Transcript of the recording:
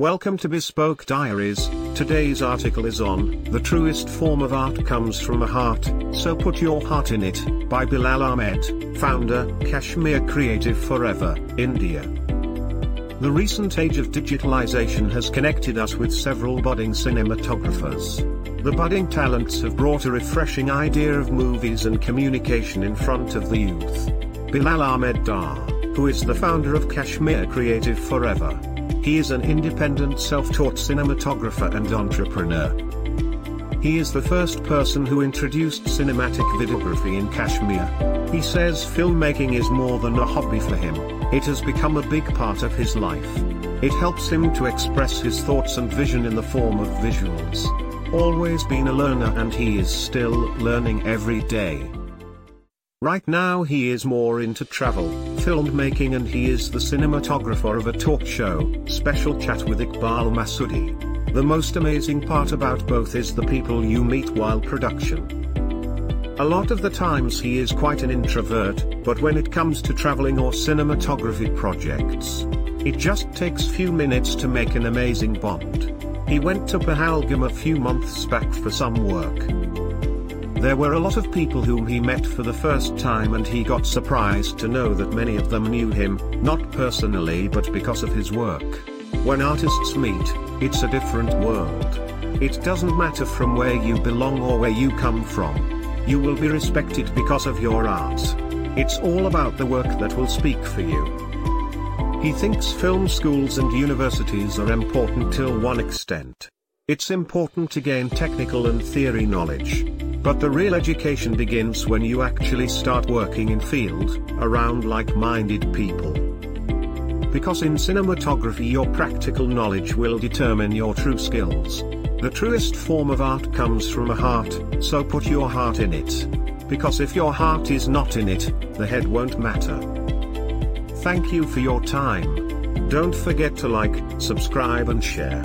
Welcome to Bespoke Diaries. Today's article is on The Truest Form of Art Comes from a Heart, So Put Your Heart in It, by Bilal Ahmed, founder, Kashmir Creative Forever, India. The recent age of digitalization has connected us with several budding cinematographers. The budding talents have brought a refreshing idea of movies and communication in front of the youth. Bilal Ahmed Dar, who is the founder of Kashmir Creative Forever, he is an independent self-taught cinematographer and entrepreneur. He is the first person who introduced cinematic videography in Kashmir. He says filmmaking is more than a hobby for him, it has become a big part of his life. It helps him to express his thoughts and vision in the form of visuals. Always been a learner and he is still learning every day. Right now he is more into travel, filmmaking and he is the cinematographer of a talk show, Special Chat with Iqbal Masudi. The most amazing part about both is the people you meet while production. A lot of the times he is quite an introvert, but when it comes to traveling or cinematography projects, it just takes few minutes to make an amazing bond. He went to Pahalgam a few months back for some work. There were a lot of people whom he met for the first time and he got surprised to know that many of them knew him, not personally but because of his work. When artists meet, it's a different world. It doesn't matter from where you belong or where you come from. You will be respected because of your art. It's all about the work that will speak for you. He thinks film schools and universities are important till one extent. It's important to gain technical and theory knowledge. But the real education begins when you actually start working in field, around like-minded people. Because in cinematography your practical knowledge will determine your true skills. The truest form of art comes from a heart, so put your heart in it. Because if your heart is not in it, the head won't matter. Thank you for your time. Don't forget to like, subscribe and share.